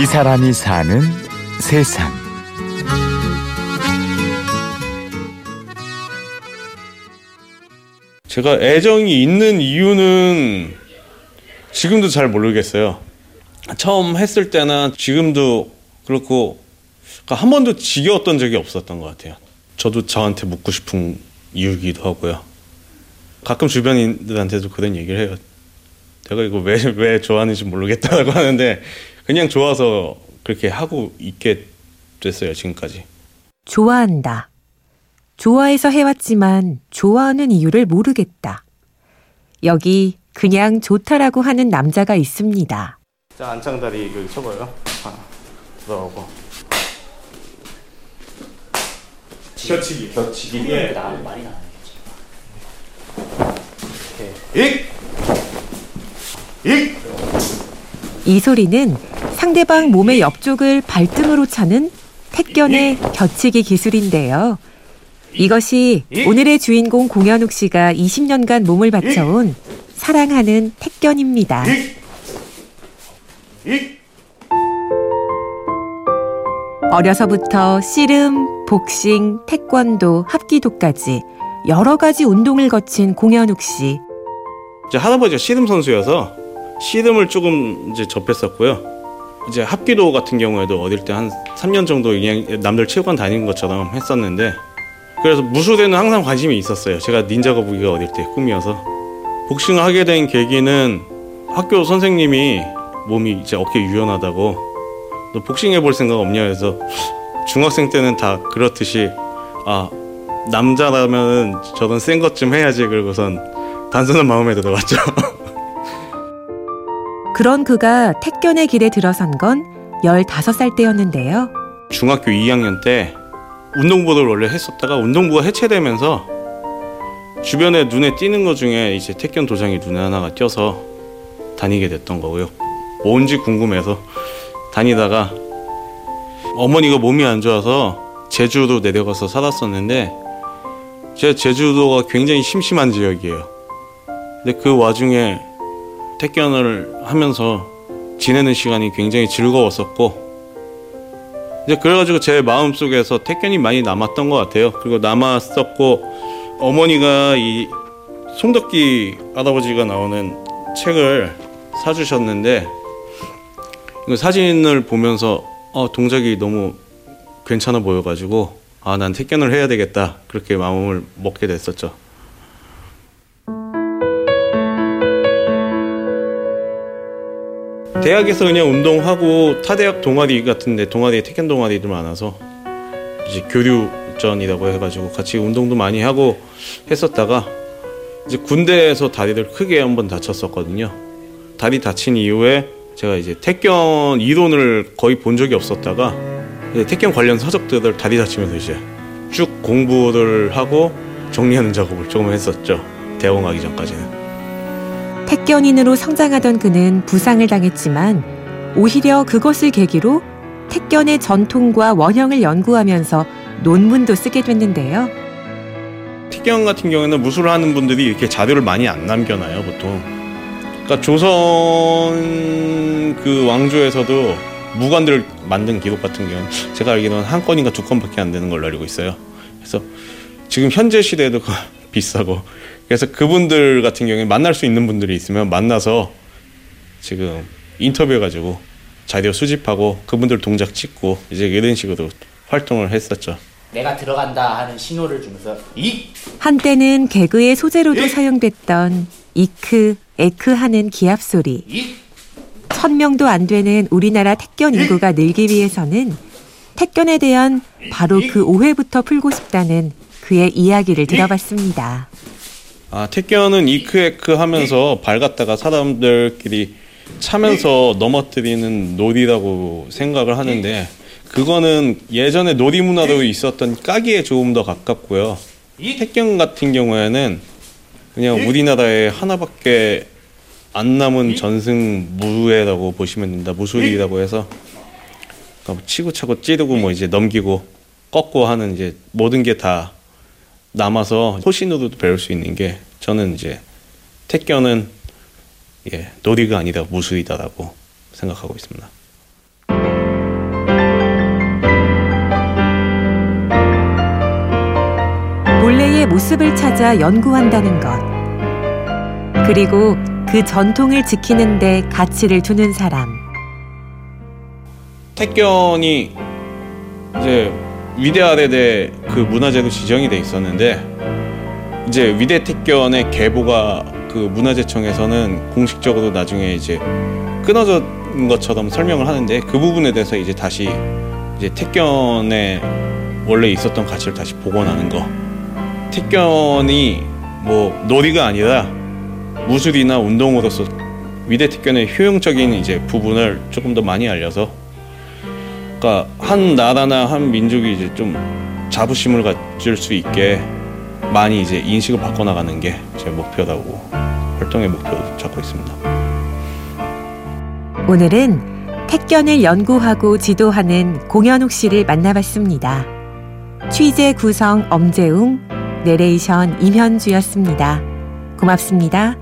이 사람이 사는 세상. 제가 애정이 있는 이유는 지금도 잘 모르겠어요. 처음 했을 때나 지금도 그렇고 그러니까 한 번도 지겨웠던 적이 없었던 것 같아요. 저도 저한테 묻고 싶은 이유기도 하고요. 가끔 주변인들한테도 그런 얘기를 해요. 내가 이거 왜, 왜 좋아하는지 모르겠다고 하는데 그냥 좋아서 그렇게 하고 있게 됐어요, 지금까지. 좋아한다. 좋아해서 해왔지만 좋아하는 이유를 모르겠다. 여기 그냥 좋다라고 하는 남자가 있습니다. 자, 안창다리 여기 쳐봐요. 하나, 들어가고. 겹치기, 겹치기. 예. 나 많이 나네. 익! 익! 이 소리는 상대방 몸의 옆쪽을 발등으로 차는 택견의 겹치기 기술인데요. 이것이 오늘의 주인공 공현욱 씨가 20년간 몸을 바쳐온 사랑하는 택견입니다. 익! 어려서부터 씨름, 복싱, 태권도, 합기도까지 여러 가지 운동을 거친 공현욱 씨. 이제 할아버지가 씨름 선수여서 씨름을 조금 이제 접했었고요. 이제 합기도 같은 경우에도 어릴 때 한 3년 정도 그냥 남들 체육관 다니는 것처럼 했었는데 그래서 무술에는 항상 관심이 있었어요. 제가 닌자 거북이가 어릴 때 꿈이어서 복싱을 하게 된 계기는 학교 선생님이 몸이 이제 어깨 유연하다고 너 복싱 해 볼 생각 없냐 해서 중학생 때는 다 그렇듯이 아 남자라면 저런 센 것 좀 해야지 그러고선 단순한 마음에 들어갔죠. 그런 그가 택견의 길에 들어선 건 15살 때였는데요. 중학교 2학년 때 운동부를 원래 했었다가 운동부가 해체되면서 주변에 눈에 띄는 것 중에 이제 택견 도장이 눈에 하나가 띄어서 다니게 됐던 거고요. 뭔지 궁금해서 다니다가 어머니가 몸이 안 좋아서 제주도 내려가서 살았었는데 제 제주도가 굉장히 심심한 지역이에요. 근데 그 와중에 택견을 하면서 지내는 시간이 굉장히 즐거웠었고 이제 그래가지고 제 마음 속에서 택견이 많이 남았던 것 같아요. 그리고 남았었고 어머니가 이 송덕기 할아버지가 나오는 책을 사주셨는데 그 사진을 보면서 어, 동작이 너무 괜찮아 보여가지고 아 난 택견을 해야 되겠다 그렇게 마음을 먹게 됐었죠. 대학에서 그냥 운동하고 타대학 동아리 같은데 동아리에 택견 동아리들 많아서 이제 교류전이라고 해가지고 같이 운동도 많이 하고 했었다가 이제 군대에서 다리를 크게 한번 다쳤었거든요. 다리 다친 이후에 제가 이제 택견 이론을 거의 본 적이 없었다가 택견 관련 서적들을 다리 다치면서 이제 쭉 공부를 하고 정리하는 작업을 조금 했었죠. 가기 전까지는. 택견인으로 성장하던 그는 부상을 당했지만 오히려 그것을 계기로 택견의 전통과 원형을 연구하면서 논문도 쓰게 됐는데요. 택견 같은 경우에는 무술을 하는 분들이 이렇게 자료를 많이 안 남겨놔요 보통. 그러니까 조선 그 왕조에서도 무관들 만든 기록 같은 경우는 제가 알기로는 한 건인가 두 건밖에 안 되는 걸로 알고 있어요. 그래서 지금 현재 시대에도 비싸고. 그래서 그분들 같은 경우에 만날 수 있는 분들이 있으면 만나서 지금 인터뷰해가지고 자료 수집하고 그분들 동작 찍고 이제 이런 식으로 활동을 했었죠. 내가 들어간다 하는 신호를 주면서 이! 한때는 개그의 소재로도 사용됐던 이크, 에크 하는 기합 소리. 이! 천 명도 안 되는 우리나라 택견 인구가 늘기 위해서는 택견에 대한 바로 그 오해부터 풀고 싶다는 그의 이야기를 들어봤습니다. 아 택견은 이크에크 하면서 발 갖다가 사람들끼리 차면서 넘어뜨리는 놀이라고 생각을 하는데 그거는 예전에 놀이 문화로 있었던 까기에 조금 더 가깝고요. 택견 같은 경우에는 그냥 우리나라에 하나밖에 안 남은 전승 무예라고 보시면 된다. 무술이라고 해서 그러니까 뭐 치고 차고 찌르고 뭐 이제 넘기고 꺾고 하는 이제 모든 게 다 남아서 호신으로도 배울 수 있는 게 저는 이제 택견은 예, 놀이가 아니다 무술이다라고 생각하고 있습니다. 본래의 모습을 찾아 연구한다는 것. 그리고 그 전통을 지키는 데 가치를 두는 사람. 택견이 이제 위대 아래대 그 문화재로 지정이 돼 있었는데 이제 위대 택견의 계보가 그 문화재청에서는 공식적으로 나중에 이제 끊어진 것처럼 설명을 하는데 그 부분에 대해서 이제 다시 이제 택견에 원래 있었던 가치를 다시 복원하는 거. 택견이 뭐 놀이가 아니라 무술이나 운동으로서 위대 택견의 효용적인 이제 부분을 조금 더 많이 알려서 그러니까 한 나라나 한 민족이 이제 좀 자부심을 가질 수 있게 많이 이제 인식을 바꿔나가는 게 제 목표라고 활동의 목표로 잡고 있습니다. 오늘은 택견을 연구하고 지도하는 공현욱 씨를 만나봤습니다. 취재 구성 엄재웅, 내레이션 임현주였습니다. 고맙습니다.